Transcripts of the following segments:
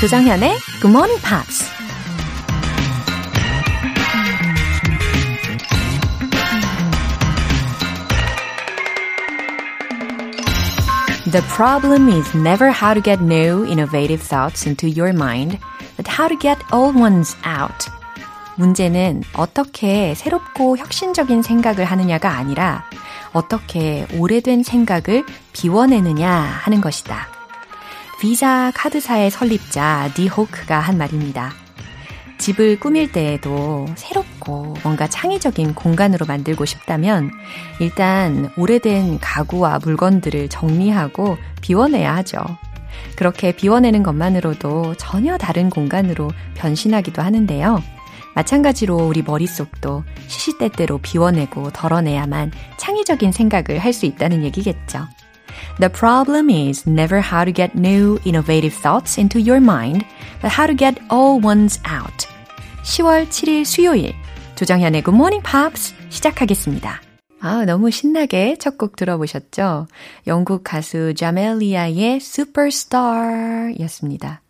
조정현의 Good Morning Pops. The problem is never how to get new, innovative thoughts into your mind, but how to get old ones out. 문제는 어떻게 새롭고 혁신적인 생각을 하느냐가 아니라 어떻게 오래된 생각을 비워내느냐 하는 것이다. 비자 카드사의 설립자 디 호크가 한 말입니다. 집을 꾸밀 때에도 새롭고 뭔가 창의적인 공간으로 만들고 싶다면 일단 오래된 가구와 물건들을 정리하고 비워내야 하죠. 그렇게 비워내는 것만으로도 전혀 다른 공간으로 변신하기도 하는데요. 마찬가지로 우리 머릿속도 시시때때로 비워내고 덜어내야만 창의적인 생각을 할 수 있다는 얘기겠죠. The problem is never how to get new, innovative thoughts into your mind, but how to get old ones out. 10월 7일 수요일, 조정현의 Good Morning Pops 시작하겠습니다. 아, 너무 신나게 첫 곡 들어보셨죠? 영국 가수 자멜리아의 Superstar 였습니다.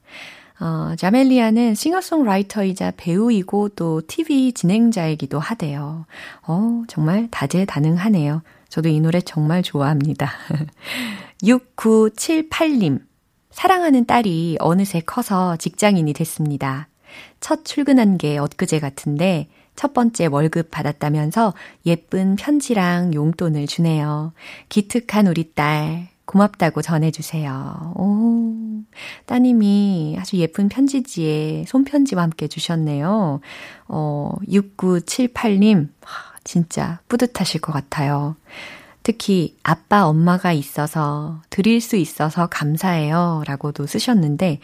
어, 자멜리아는 싱어송라이터이자 배우이고 또 TV 진행자이기도 하대요. 어, 정말 다재다능하네요. 저도 이 노래 정말 좋아합니다. 6978님. 사랑하는 딸이 어느새 커서 직장인이 됐습니다. 첫 출근한 게 엊그제 같은데 첫 번째 월급 받았다면서 예쁜 편지랑 용돈을 주네요. 기특한 우리 딸. 고맙다고 전해주세요. 오, 따님이 아주 예쁜 편지지에 손편지와 함께 주셨네요. 어, 6978님, 진짜 뿌듯하실 것 같아요. 특히 아빠, 엄마가 있어서 드릴 수 있어서 감사해요. 라고도 쓰셨는데,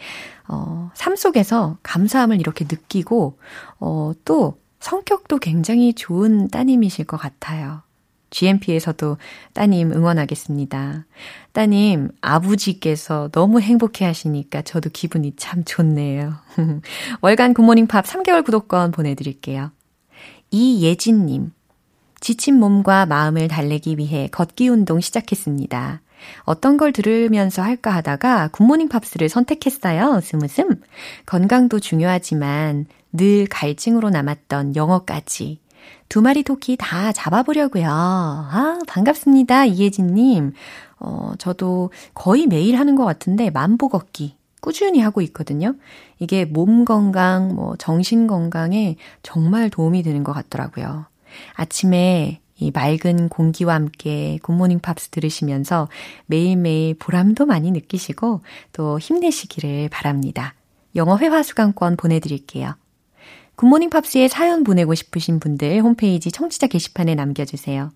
어, 삶 속에서 감사함을 이렇게 느끼고, 어, 또 성격도 굉장히 좋은 따님이실 것 같아요. GMP에서도 따님 응원하겠습니다. 따님, 아버지께서 너무 행복해 하시니까 저도 기분이 참 좋네요. 월간 굿모닝 팝스 3개월 구독권 보내드릴게요. 이예진님, 지친 몸과 마음을 달래기 위해 걷기 운동 시작했습니다. 어떤 걸 들으면서 할까 하다가 굿모닝 팝스를 선택했어요. 스무슴. 건강도 중요하지만 늘 갈증으로 남았던 영어까지. 두 마리 토끼 다 잡아보려고요. 아, 반갑습니다. 이예진님. 어, 저도 거의 매일 하는 것 같은데, 만보 걷기. 꾸준히 하고 있거든요. 이게 몸 건강, 뭐, 정신 건강에 정말 도움이 되는 것 같더라고요. 아침에 이 맑은 공기와 함께 굿모닝 팝스 들으시면서 매일매일 보람도 많이 느끼시고 또 힘내시기를 바랍니다. 영어 회화 수강권 보내드릴게요. 굿모닝 팝스에 사연 보내고 싶으신 분들 홈페이지 청취자 게시판에 남겨주세요.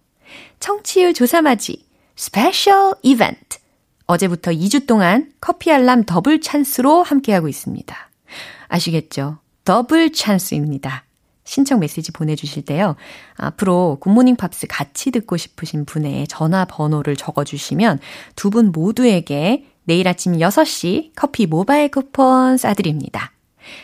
청취율 조사맞이 스페셜 이벤트 어제부터 2주 동안 커피 알람 더블 찬스로 함께하고 있습니다. 아시겠죠? 더블 찬스입니다. 신청 메시지 보내주실 때요. 앞으로 굿모닝 팝스 같이 듣고 싶으신 분의 전화 번호를 적어주시면 두 분 모두에게 내일 아침 6시 커피 모바일 쿠폰 싸드립니다.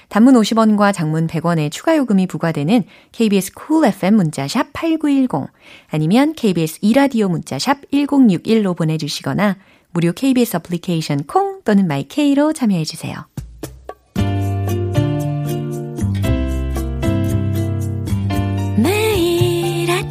단문 50원과 장문 100원의 추가 요금이 부과되는 KBS Cool FM 문자샵 8910 아니면 KBS 2라디오 문자샵 1061로 보내주시거나 무료 KBS 어플리케이션 콩 또는 마이케이로 참여해주세요.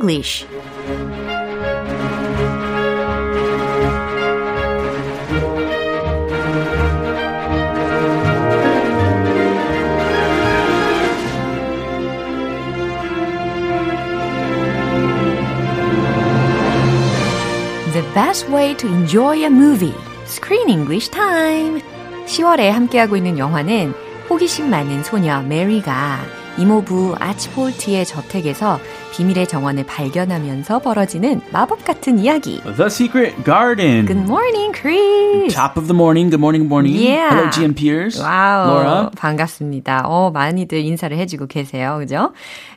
English The best way to enjoy a movie. Screen English time. 10월에 함께하고 있는 영화는 호기심 많은 소녀 메리가 이모부 아치폴트의 저택에서 비밀의 정원을 발견하면서 벌어지는 마법 같은 이야기. The Secret Garden. Good morning, Chris. Top of the morning. Good morning, morning. Yeah. Hello, GM Peers. 와우. Laura. 반갑습니다. 어, 많이들 인사를 해주고 계세요. 그죠?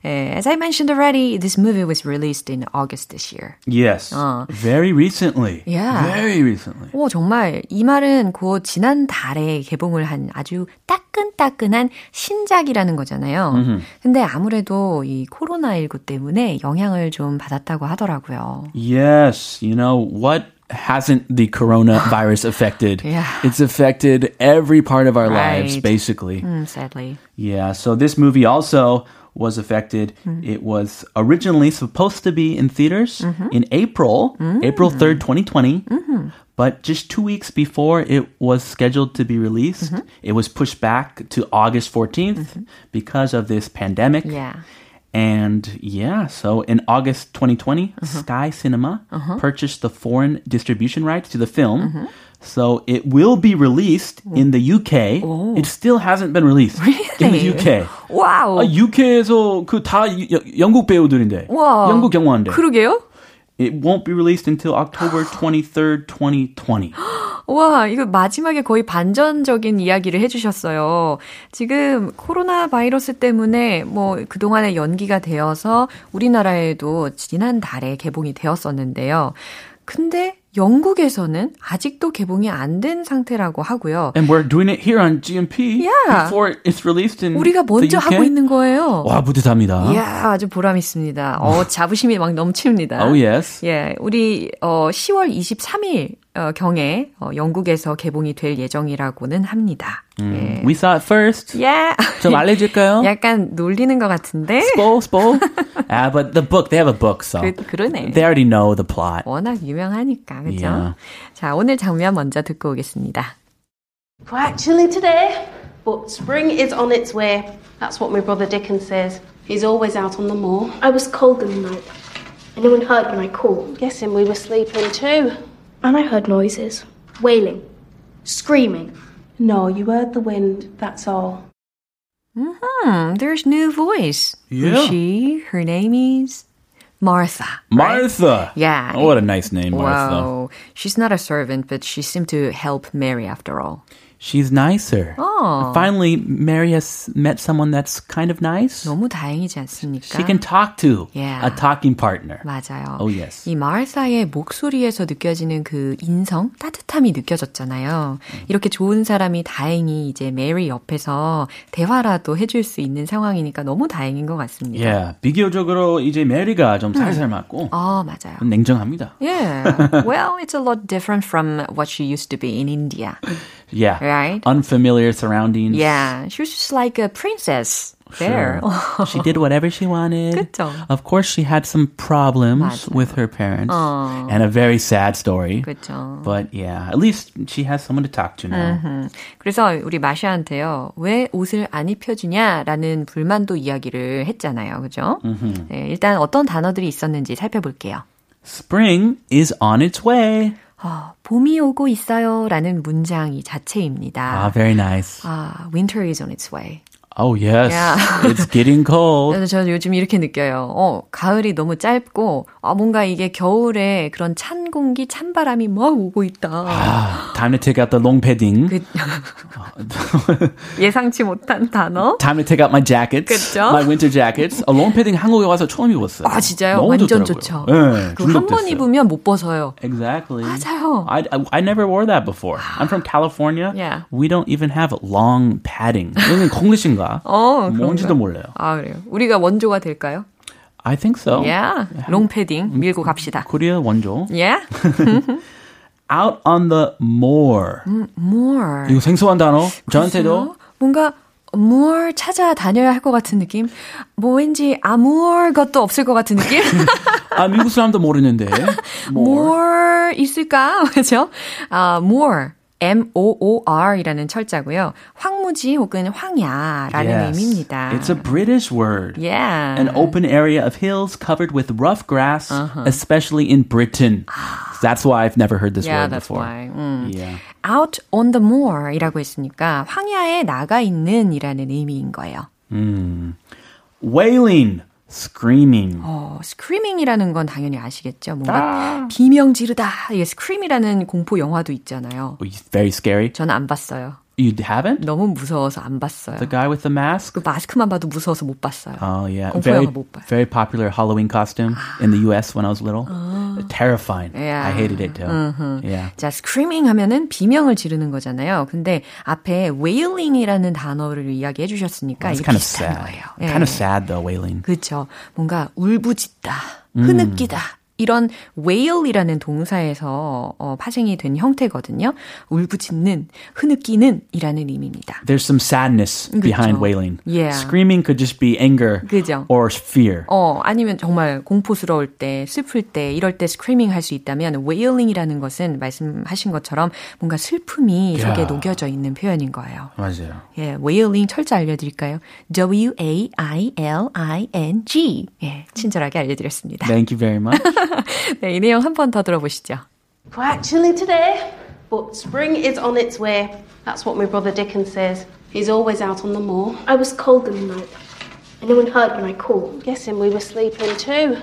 예, as I mentioned already, this movie was released in August this year. Yes. 어. Very recently. Yeah. Very recently. 오, 정말 이 말은 곧 지난 달에 개봉을 한 아주 따끈따끈한 신작이라는 거잖아요. 근데 아무래도 이 코로나19 때문에 영향을 좀 받았다고 하더라고요. Yes. You know, what hasn't the coronavirus affected? Yeah. It's affected every part of our lives, Right. basically. 음, sadly. Yeah. So this movie also was affected. It was originally supposed to be in theaters in April, April 3rd, 2020. But just two weeks before it was scheduled to be released, it was pushed back to August 14th because of this pandemic. Yeah. And yeah, so in August 2020, Sky Cinema purchased the foreign distribution rights to the film. So it will be released in the UK. It still hasn't been released in the UK. 와우. 아, UK에서 그 다 영국 배우들인데. 와. 영국 영화인데. 그러게요? It won't be released until October 23rd, 2020. 와, 이거 마지막에 거의 반전적인 이야기를 해주셨어요. 지금 코로나 바이러스 때문에 뭐 그동안에 연기가 되어서 우리나라에도 지난 달에 개봉이 되었었는데요. 근데 영국에서는 아직도 개봉이 안 된 상태라고 하고요. And we're doing it here on GMP Yeah. before it's released in 우리가 먼저 the UK. 하고 있는 거예요. 와, 뿌듯합니다. 이야, 아주 보람 있습니다. 어, 자부심이 막 넘칩니다. Oh, yes. 예, 우리 어 10월 23일 어, 경에 어, 영국에서 개봉이 될 예정이라고는 합니다. 예. We saw it first. 예. 좀 알려줄까요? 약간 놀리는 것 같은데. Spoil, spoil. ah, but the book, they have a book, so 그, 그러네. they already know the plot. 워낙 유명하니까, 그죠? Yeah. 자, 오늘 장면 먼저 듣고 오겠습니다. Quite chilly today, but spring is on its way. That's what my brother Dickon says. He's always out on the moor. I was cold in the night. Anyone heard when I called? Guessing we were sleeping too. And I heard noises. Wailing. Screaming. No, you heard the wind, that's all. Mm-hmm. there's new voice. Yeah. Who's she? Her name is Martha. right? Martha. Yeah. Oh, what a nice name, Martha. Wow. She's not a servant, but she seemed to help Mary after all. She's nicer. Oh. Finally, Mary has met someone that's kind of nice. 너무 다행이지 않습니까? She can talk to Yeah. a talking partner. 맞아요. Oh, yes. 이 마을사의 목소리에서 느껴지는 그 인성, 따뜻함이 느껴졌잖아요. 이렇게 좋은 사람이 다행히 이제 메리 옆에서 대화라도 해줄 수 있는 상황이니까 너무 다행인 것 같습니다. Yeah. 비교적으로 이제 메리가 좀 살살 맞고 아, 맞아요. 냉정합니다. Yeah. Well, it's a lot different from what she used to be in India. Yeah. Right? Unfamiliar surroundings. Yeah. She was just like a princess there. she did whatever she wanted. 그쵸. Of course, she had some problems 맞아요. with her parents and a very sad story. 그렇죠. But yeah, at least she has someone to talk to now. 그래서 우리 마샤한테요, 왜 옷을 안 입혀주냐라는 불만도 이야기를 했잖아요. 그죠? 네, 일단 어떤 단어들이 있었는지 살펴볼게요. Spring is on its way. 어, 봄이 오고 있어요 라는 문장이 Ah, 자체입니다. very nice. 아, winter is on its way. Oh, yes. Yeah. it's getting cold. 저는 요즘 이렇게 느껴요. 어, 가을이 너무 짧고, 아, 뭔가 이게 겨울에 그런 찬 공기, 찬 바람이 막 오고 있다. Ah, time to take out the long padding. 그, 예상치 못한 단어. Time to take out my jackets. 그쵸? My winter jackets. A long padding 한국에 와서 처음 입었어요. 아, 진짜요? 완전 좋더라고요. 좋죠. 네, 그거 한번 중독됐어요. 입으면 못 벗어요. Exactly. 맞아요. I, I, I never wore that before. I'm from California. Yeah. We don't even have long padding. 이건 콩글리 시인가? 어, 뭔지도? 몰라요. 아, 그래요. 우리가 원조가 될까요? I think so. Yeah. 롱패딩 밀고 갑시다. 코리아 원조. Yeah. Out on the moor. More. 이거 생소한 단어. 저한테도. 뭔가 more 찾아다녀야 할 것 같은 느낌? 뭐 왠지 아무얼 것도 없을 것 같은 느낌? 아, 미국 사람도 모르는데. moor. more 있을까? 그죠? 아, more. M-O-O-R이라는 철자고요. 황무지 혹은 황야라는 Yes. 의미입니다. It's a British word. yeah. An open area of hills covered with rough grass, Uh-huh. especially in Britain. That's why I've never heard this yeah, word that's before. why. 음. Yeah. out on the moor이라고 했으니까 황야에 나가 있는이라는 의미인 거예요. 음. wailing, screaming. 어, screaming이라는 건 당연히 아시겠죠? 뭔가 비명 지르다. 이게 scream이라는 공포 영화도 있잖아요. Very scary. 저는 안 봤어요. You haven't? 너무 무서워서 안 봤어요. The guy with the mask? 그 마스크만 봐도 무서워서 못 봤어요. Oh yeah, very 못 봐요. very popular Halloween costume in the U.S. when I was little. Terrifying. Yeah. I hated it too. Yeah. 자, screaming 하면은 비명을 지르는 거잖아요. 근데 앞에 wailing이라는 단어를 이야기해 주셨으니까 It's 이게 kind of 비슷한 sad. 거예요. Kind of sad though, wailing. 그렇죠. 뭔가 울부짖다, 흐느끼다. 이런 wail이라는 동사에서 어, 파생이 된 형태거든요. 울부짖는, 흐느끼는 이라는 의미입니다. There's some sadness behind 그쵸. wailing. Yeah. Screaming could just be anger 그죠. or fear. 어, 아니면 정말 공포스러울 때, 슬플 때, 이럴 때 screaming 할 수 있다면 wailing이라는 것은 말씀하신 것처럼 뭔가 슬픔이 속에 야. 녹여져 있는 표현인 거예요. 맞아요. 예, wailing 철자 알려드릴까요? W-A-I-L-I-N-G. 예, 친절하게 알려드렸습니다. Thank you very much. 네, 이 내용 한 번 더 들어보시죠. Quite chilly today, but spring is on its way. That's what my brother Dickon says. He's always out on the moor. I was cold in the night. Anyone heard when I called? Guessing we were sleeping too.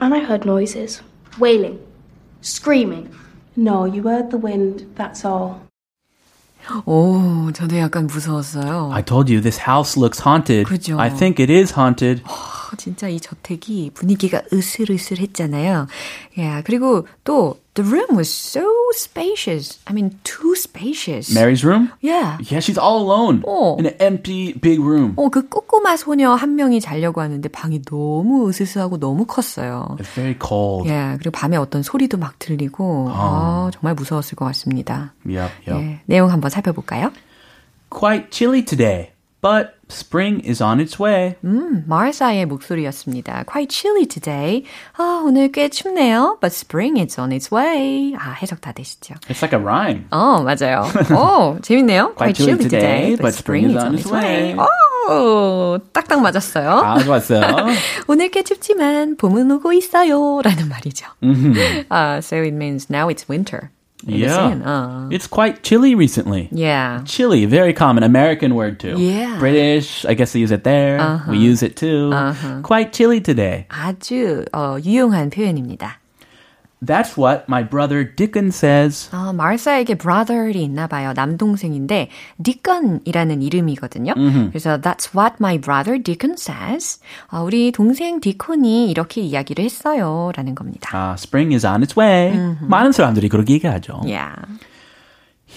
And I heard noises. Wailing. Screaming. No, you heard the wind, that's all. 오, 저도 약간 무서웠어요. I told you this house looks haunted. 그죠. I think it is haunted. 어, 진짜 이 저택이 분위기가 으슬으슬했잖아요. 야, 그리고 또 the room was so spacious. I mean, too spacious. Mary's room? Yeah. Yeah, she's all alone 어. in an empty big room. 어, 그 꼬꼬마 소녀 한 명이 자려고 하는데 방이 너무 으스스하고 너무 컸어요. It's very cold. 예, 그리고 밤에 어떤 소리도 막 들리고, 아, 정말 무서웠을 것 같습니다. Yep, yep. 예, 내용 한번 살펴볼까요? Quite chilly today, but spring is on its way. 음, 마르사의 목소리였습니다. Quite chilly today. 아, 오늘 꽤 춥네요. But spring is on its way. 아, 해석 다 되시죠? It's like a rhyme. 어, 맞아요. 오, 재밌네요. Quite chilly today, but spring is on its way. 오, 딱딱 맞았어요. 아, 좋았어요. 오늘 꽤 춥지만 봄은 오고 있어요. 라는 말이죠. Uh, so it means now it's winter. yeah. Uh, It's quite chilly recently. yeah. Chilly, very common American word too. Yeah. British, I guess they use it there. We use it too. Quite chilly today. 아주 어, 유용한 표현입니다. That's what my brother Dickon says. 아, 마르사에게 brother이 있나 봐요. 남동생인데 디컨이라는 이름이거든요. 그래서 that's what my brother Deacon says. 아, 우리 동생 디콘이 이렇게 이야기를 했어요. 라는 겁니다. Uh, spring is on its way. 많은 사람들이 그렇게 얘기하죠. Yeah.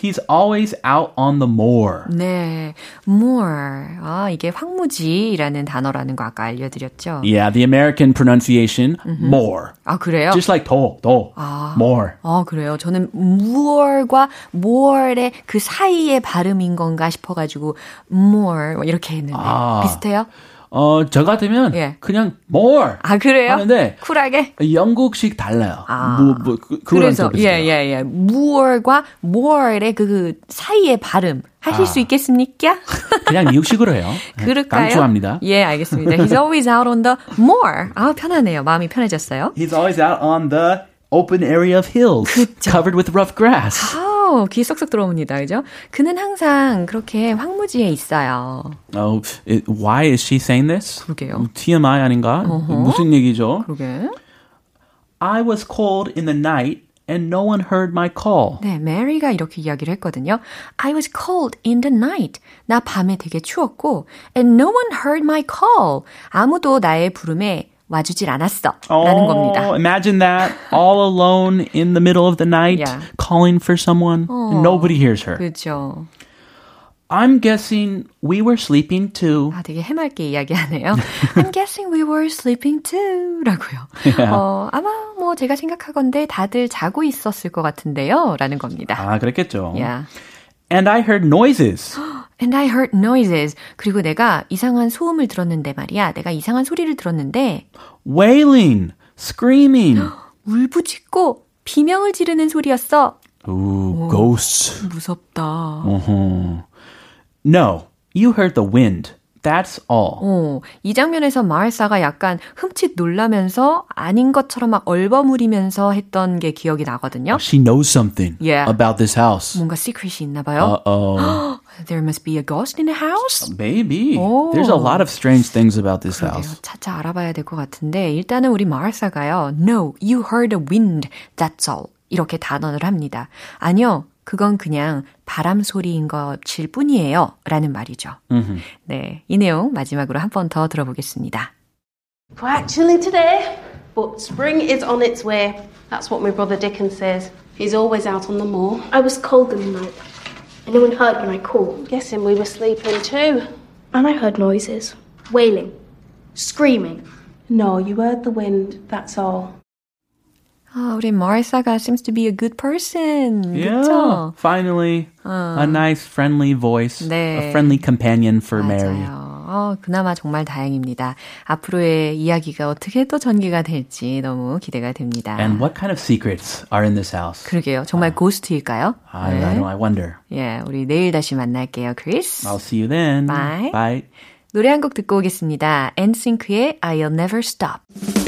He's always out on the moor. 네, more. 아, 이게 황무지라는 단어라는 거 아까 알려드렸죠. Yeah, the American pronunciation, more. 아, 그래요? Just like 도, 도, more. 아, 그래요? 저는 more과 more의 그 사이의 발음인 건가 싶어가지고 more 뭐 이렇게 했는데 아. 비슷해요? 어, 저 같으면 예. 그냥 more. 아, 그래요? 하는데 쿨하게? 영국식 달라요. 아. 뭐, 뭐, 그, 그래서 좀 비슷해요. 예예 예. more과 more의 그, 그 사이의 발음 하실 수 있겠습니까? 그냥 미국식으로 해요. 그럴까요? 강추합니다. 예, 알겠습니다. He's always out on the more. 아, 편하네요. 마음이 편해졌어요. He's always out on the open area of hills covered with rough grass. 아 우, 귀 쏙쏙 들어옵니다. 그죠? 그는 항상 그렇게 황무지에 있어요. Oh, why is she saying this? 그러게요. TMI 아닌가? 무슨 얘기죠? 그러게. I was cold in the night and no one heard my call. 네, 메리가 이렇게 이야기를 했거든요. I was cold in the night. 나 밤에 되게 추웠고, and no one heard my call. 아무도 나의 부름에 와주질 않았어. 라는 겁니다. imagine that all alone in the middle of the night Yeah. calling for someone. and nobody hears her. 그렇죠. I'm guessing we were sleeping too. 아, 되게 해맑게 이야기하네요. I'm guessing we were sleeping too. 라고요. 어, 아마 뭐 제가 생각하건데 다들 자고 있었을 것 같은데요. 라는 겁니다. 아, 그랬겠죠. Yeah. And I heard noises. And I heard noises. 그리고 내가 이상한 소음을 들었는데 말이야. 내가 이상한 소리를 들었는데 wailing, screaming. 울부짖고 비명을 지르는 소리였어. Ooh, ghosts. 무섭다. Uh-huh. No, you heard the wind. That's all. 어, 이 장면에서 마을사가 약간 흠칫 놀라면서 아닌 것처럼 막 얼버무리면서 했던 게 기억이 나거든요. She knows something Yeah. about this house. 뭔가 시크릿이 있나 봐요. Uh-oh. There must be a ghost in the house? Maybe. Oh. There's a lot of strange things about this 그러게요. house. 차차 알아봐야 될 것 같은데 일단은 우리 마을사가요. No, you heard a wind. That's all. 이렇게 단언을 합니다. 아니요. 그건 그냥 바람 소리인 것일 뿐이에요. 라는 말이죠. 네. 이 내용 마지막으로 한 번 더 들어보겠습니다. Well, actually today, but spring is on its way. That's what my brother Dickon says. He's always out on the moor. I was cold in the night. Anyone heard when I called? Guessing we were sleeping too. And I heard noises. Wailing. Screaming. No, you heard the wind, that's all. 아, 우리 마을사가 seems to be a good person. Yeah. 그쵸? Finally, a nice, friendly voice. 네. A friendly companion for Mary. 맞아요. 어, 그나마 정말 다행입니다. 앞으로의 이야기가 어떻게 또 전개가 될지 너무 기대가 됩니다. And what kind of secrets are in this house? 그러게요. 정말 고스트일까요? I, I don't know. I wonder. 예, 우리 내일 다시 만날게요, 크리스. I'll see you then. Bye. Bye. 노래 한 곡 듣고 오겠습니다. 엔싱크의 I'll Never Stop.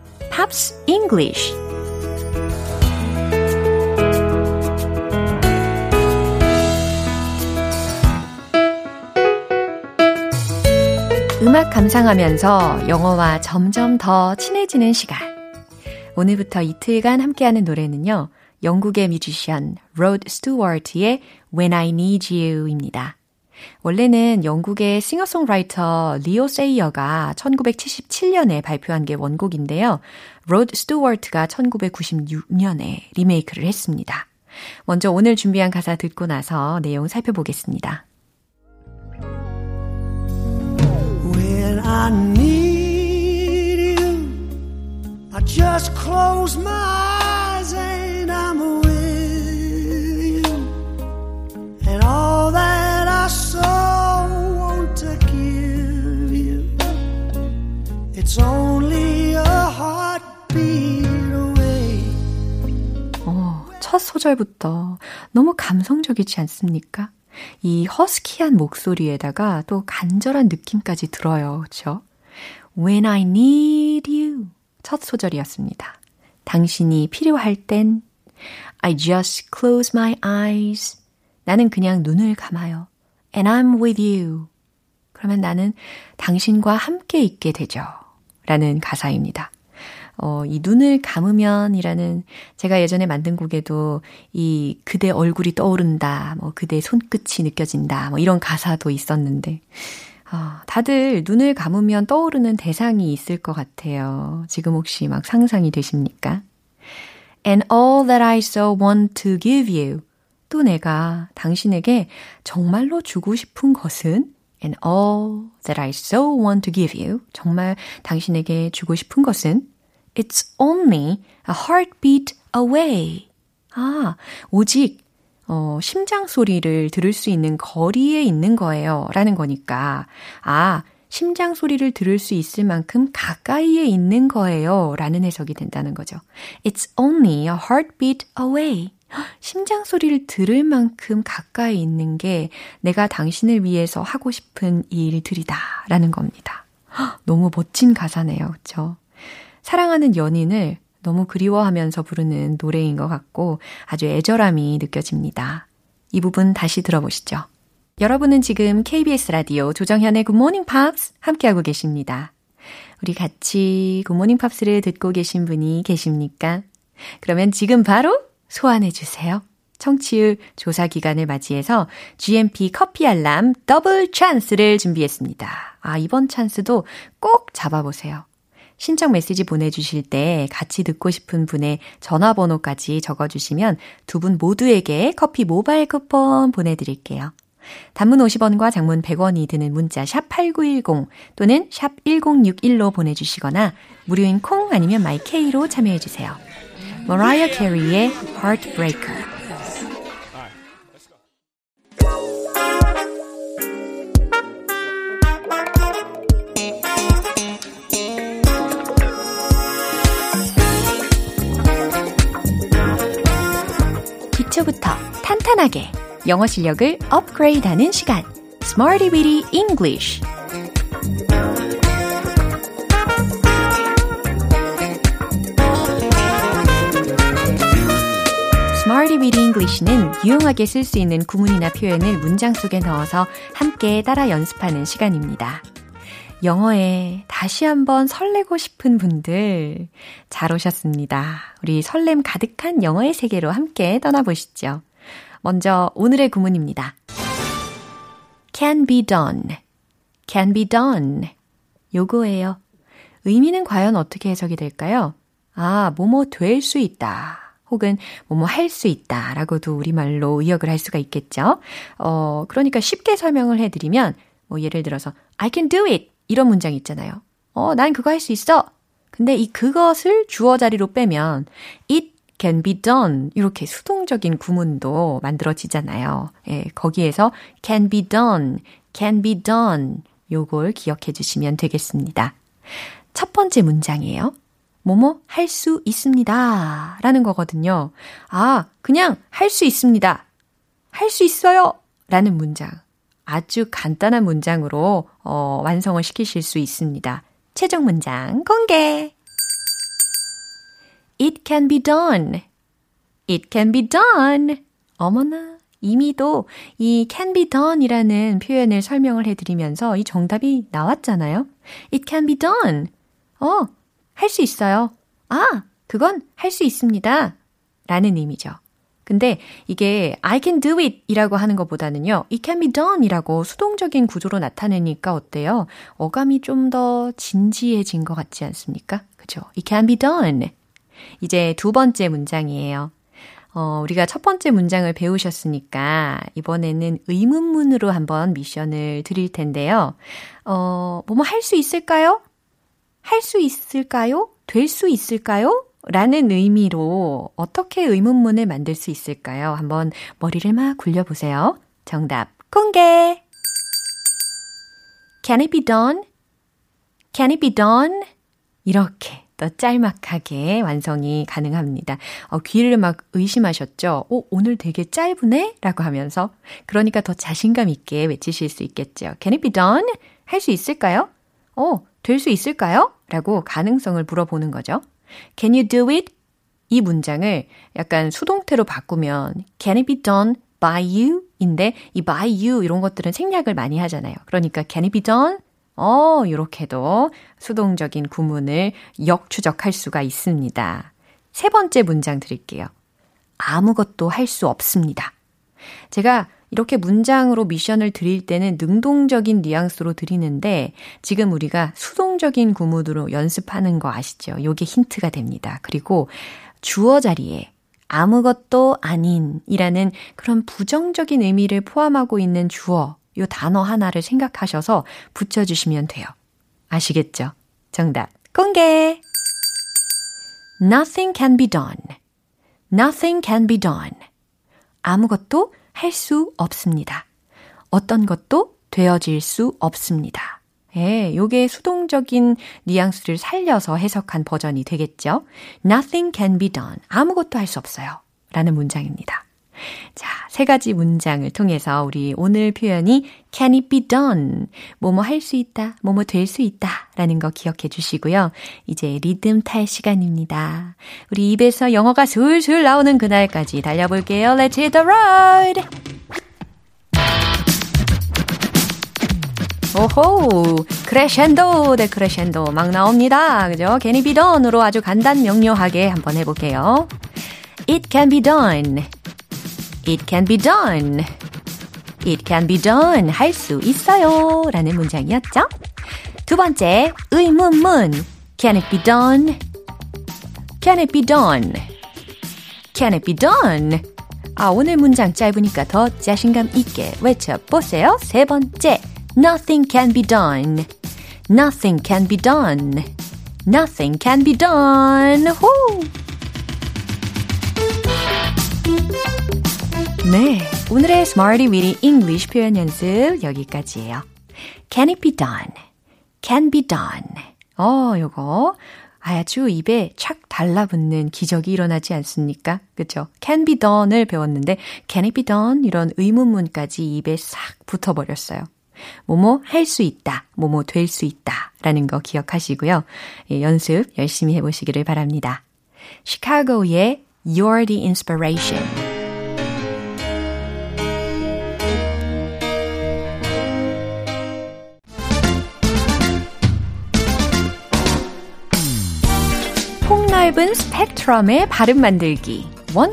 Pops English 음악 감상하면서 영어와 점점 더 친해지는 시간. 오늘부터 이틀간 함께하는 노래는요. 영국의 뮤지션 로드 스튜어트의 When I Need You입니다. 원래는 영국의 싱어송라이터 리오 세이어가 1977년에 발표한 게 원곡인데요. 로드 스튜어트가 1996년에 리메이크를 했습니다. 먼저 오늘 준비한 가사 듣고 나서 내용 살펴보겠습니다. When I need you, I just close my 어, 첫 소절부터 너무 감성적이지 않습니까? 이 허스키한 목소리에다가 또 간절한 느낌까지 들어요. 그렇죠? When I need you. 첫 소절이었습니다. 당신이 필요할 땐 I just close my eyes. 나는 그냥 눈을 감아요. And I'm with you. 그러면 나는 당신과 함께 있게 되죠. 라는 가사입니다. 어, 이 눈을 감으면이라는 제가 예전에 만든 곡에도 이 그대 얼굴이 떠오른다, 뭐 그대 손끝이 느껴진다, 뭐 이런 가사도 있었는데, 아, 다들 눈을 감으면 떠오르는 대상이 있을 것 같아요. 지금 혹시 막 상상이 되십니까? And all that I so want to give you. 또 내가 당신에게 정말로 주고 싶은 것은 and all that I so want to give you. 정말 당신에게 주고 싶은 것은 It's only a heartbeat away. 아, 오직 어, 심장 소리를 들을 수 있는 거리에 있는 거예요. 라는 거니까. 아, 심장 소리를 들을 수 있을 만큼 가까이에 있는 거예요. 라는 해석이 된다는 거죠. It's only a heartbeat away. 심장 소리를 들을 만큼 가까이 있는 게 내가 당신을 위해서 하고 싶은 일들이다. 라는 겁니다. 너무 멋진 가사네요. 그쵸? 사랑하는 연인을 너무 그리워하면서 부르는 노래인 것 같고 아주 애절함이 느껴집니다. 이 부분 다시 들어보시죠. 여러분은 지금 KBS 라디오 조정현의 Good Morning Pops 함께하고 계십니다. 우리 같이 Morning Pops를 듣고 계신 분이 계십니까? 그러면 지금 바로 소환해 주세요. 청취율 조사 기간을 맞이해서 GMP 커피 알람 더블 찬스를 준비했습니다. 아, 이번 찬스도 꼭 잡아보세요. 신청 메시지 보내주실 때 같이 듣고 싶은 분의 전화번호까지 적어주시면 두 분 모두에게 커피 모바일 쿠폰 보내드릴게요. 단문 50원과 장문 100원이 드는 문자 샵 8910 또는 샵 1061로 보내주시거나 무료인 콩 아니면 마이케이로 참여해주세요. 머라이어 캐리의 Heartbreaker 기초부터 탄탄하게 영어 실력을 업그레이드하는 시간 Smarty Weedy English Weedy English는 유용하게 쓸 수 있는 구문이나 표현을 문장 속에 넣어서 함께 따라 연습하는 시간입니다. 영어에 다시 한번 설레고 싶은 분들 잘 오셨습니다. 우리 설렘 가득한 영어의 세계로 함께 떠나보시죠. 먼저 오늘의 구문입니다. can be done. can be done. 요거예요. 의미는 과연 어떻게 해석이 될까요? 아, 뭐뭐 될 수 있다. 혹은 뭐뭐 할 수 있다. 라고도 우리말로 의역을 할 수가 있겠죠. 어, 그러니까 쉽게 설명을 해 드리면, 뭐 예를 들어서, I can do it. 이런 문장 있잖아요. 어, 난 그거 할 수 있어. 근데 이 그것을 주어 자리로 빼면 it can be done 이렇게 수동적인 구문도 만들어지잖아요. 예, 거기에서 can be done, can be done 요걸 기억해 주시면 되겠습니다. 첫 번째 문장이에요. 뭐뭐 할 수 있습니다. 라는 거거든요. 아, 그냥 할 수 있습니다. 할 수 있어요. 라는 문장. 아주 간단한 문장으로 어, 완성을 시키실 수 있습니다. 최종 문장 공개! It can be done. It can be done. 어머나, 이미도 이 can be done 이라는 표현을 설명을 해드리면서 이 정답이 나왔잖아요. It can be done. 어, 할 수 있어요. 아, 그건 할 수 있습니다. 라는 의미죠. 근데 이게 I can do it 이라고 하는 것보다는요, it can be done 이라고 수동적인 구조로 나타내니까 어때요? 어감이 좀 더 진지해진 것 같지 않습니까? 그죠? It can be done. 이제 두 번째 문장이에요. 어, 우리가 첫 번째 문장을 배우셨으니까 이번에는 의문문으로 한번 미션을 드릴 텐데요. 어, 뭐뭐 할 수 있을까요? 할 수 있을까요? 될 수 있을까요? 라는 의미로 어떻게 의문문을 만들 수 있을까요? 한번 머리를 막 굴려보세요. 정답 공개! Can it be done? Can it be done? 이렇게 또 짤막하게 완성이 가능합니다. 어, 귀를 막 의심하셨죠? 어, 오늘 되게 짧으네? 라고 하면서 그러니까 더 자신감 있게 외치실 수 있겠죠. Can it be done? 할 수 있을까요? 어, 될 수 있을까요? 라고 가능성을 물어보는 거죠. Can you do it? 이 문장을 약간 수동태로 바꾸면 Can it be done by you? 인데 이 by you 이런 것들은 생략을 많이 하잖아요. 그러니까 Can it be done? 어, 이렇게도 수동적인 구문을 역추적할 수가 있습니다. 세 번째 문장 드릴게요. 아무것도 할 수 없습니다. 제가 이렇게 문장으로 미션을 드릴 때는 능동적인 뉘앙스로 드리는데 지금 우리가 수동적인 구문으로 연습하는 거 아시죠? 요게 힌트가 됩니다. 그리고 주어 자리에 아무것도 아닌이라는 그런 부정적인 의미를 포함하고 있는 주어, 요 단어 하나를 생각하셔서 붙여 주시면 돼요. 아시겠죠? 정답 공개! Nothing can be done. Nothing can be done. 아무것도 할 수 없습니다. 어떤 것도 되어질 수 없습니다. 예, 요게 수동적인 뉘앙스를 살려서 해석한 버전이 되겠죠. Nothing can be done. 아무것도 할 수 없어요. 라는 문장입니다. 자, 세 가지 문장을 통해서 우리 오늘 표현이 can it be done? 뭐뭐 할 수 있다, 뭐뭐 될 수 있다 라는 거 기억해 주시고요. 이제 리듬 탈 시간입니다. 우리 입에서 영어가 술술 나오는 그날까지 달려볼게요. Let's hit the road! 오호, 크레셴도 대 크레셴도 막 나옵니다. 그죠? can it be done으로 아주 간단 명료하게 한번 해볼게요. It can be done. It can be done. It can be done. 할 수 있어요. 라는 문장이었죠. 두 번째, 의문문. Can it be done? Can it be done? Can it be done? 아, 오늘 문장 짧으니까 더 자신감 있게 외쳐보세요. 세 번째. Nothing can be done. Nothing can be done. Nothing can be done. 호! 네. 오늘의 Smarty Weedy English 표현 연습 여기까지예요. Can it be done? Can be done. 어, 요거 아주 입에 착 달라붙는 기적이 일어나지 않습니까? 그쵸? can be done을 배웠는데 can it be done? 이런 의문문까지 입에 싹 붙어버렸어요. 뭐뭐 할 수 있다, 뭐뭐 될 수 있다 라는 거 기억하시고요. 예, 연습 열심히 해보시기를 바랍니다. 시카고의 You're the Inspiration 폭넓은 스펙트럼의 발음 만들기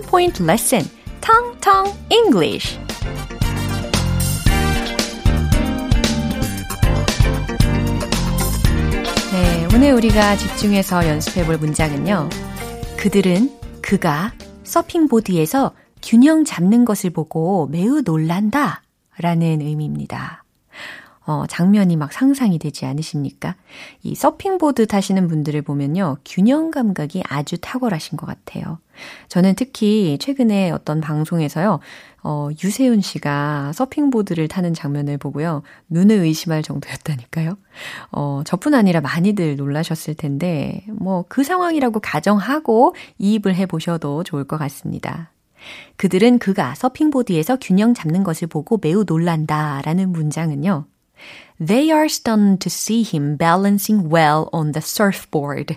Point Lesson Tong Tong English 네, 오늘 우리가 집중해서 연습해 볼 문장은요. 그들은 그가 서핑보드에서 균형 잡는 것을 보고 매우 놀란다 라는 의미입니다. 어, 장면이 막 상상이 되지 않으십니까? 이 서핑보드 타시는 분들을 보면요. 균형 감각이 아주 탁월하신 것 같아요. 저는 특히 최근에 어떤 방송에서요. 어, 유세윤 씨가 서핑보드를 타는 장면을 보고요. 눈을 의심할 정도였다니까요. 어, 저뿐 아니라 많이들 놀라셨을 텐데, 뭐, 그 상황이라고 가정하고 이입을 해보셔도 좋을 것 같습니다. 그들은 그가 서핑보드에서 균형 잡는 것을 보고 매우 놀란다 라는 문장은요. They are stunned to see him balancing well on the surfboard.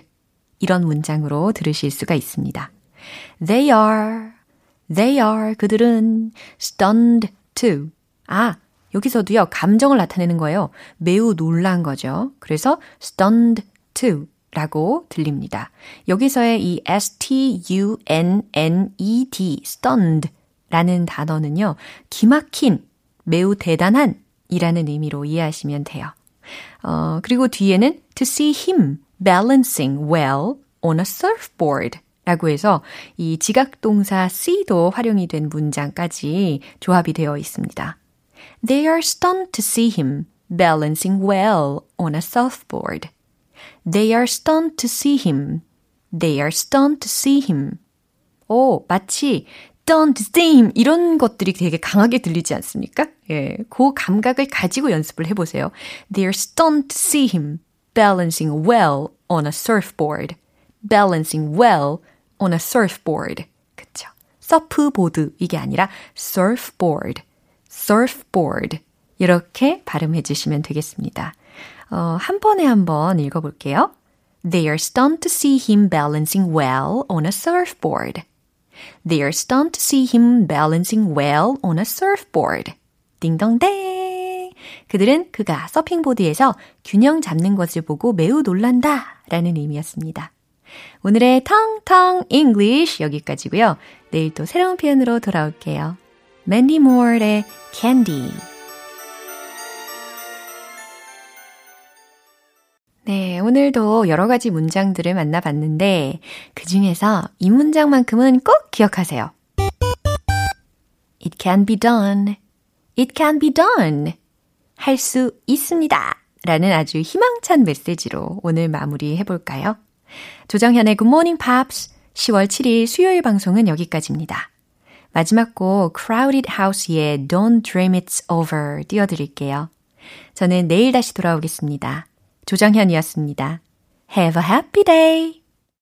이런 문장으로 들으실 수가 있습니다. They are, they are, 그들은 stunned to. 아, 여기서도요, 감정을 나타내는 거예요. 매우 놀란 거죠. 그래서 stunned to 라고 들립니다. 여기서의 이 s-t-u-n-n-e-d, stunned 라는 단어는요, 기막힌, 매우 대단한 이라는 의미로 이해하시면 돼요. 어, 그리고 뒤에는 to see him balancing well on a surfboard 라고 해서 이 지각동사 see도 활용이 된 문장까지 조합이 되어 있습니다. They are stunned to see him balancing well on a surfboard. They are stunned to see him. They are stunned to see him. 오, 마치 don't seem 이런 것들이 되게 강하게 들리지 않습니까? 예, 그 감각을 가지고 연습을 해보세요. They're stunned to see him balancing well on a surfboard. balancing well on a surfboard. 그쵸. 서프보드 이게 아니라 surfboard. surfboard. 이렇게 발음해 주시면 되겠습니다. 어, 한 번에 한 번 읽어볼게요. They are stunned to see him balancing well on a surfboard. They are stunned to see him balancing well on a surfboard. 딩동댕! 그들은 그가 서핑보드에서 균형 잡는 것을 보고 매우 놀란다 라는 의미였습니다. 오늘의 텅텅 English 여기까지고요. 내일 또 새로운 표현으로 돌아올게요. 맨디 모어의 Candy 네, 오늘도 여러 가지 문장들을 만나봤는데 그 중에서 이 문장만큼은 꼭 기억하세요. It can be done. It can be done. 할 수 있습니다. 라는 아주 희망찬 메시지로 오늘 마무리 해볼까요? 조정현의 Good Morning Pops 10월 7일 수요일 방송은 여기까지입니다. 마지막 곡 Crowded House의 Don't Dream It's Over 띄워드릴게요. 저는 내일 다시 돌아오겠습니다. 조정현이었습니다. Have a happy day!